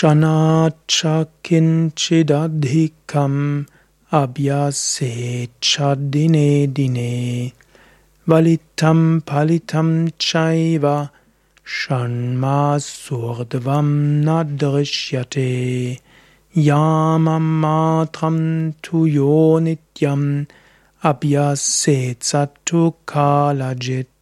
Kshanācha abhyase abhyasecha dine dine valitam palitam chaiva shanmasurdvam nadrishyate yamamatram tuyo nityam abhyase tu kalajit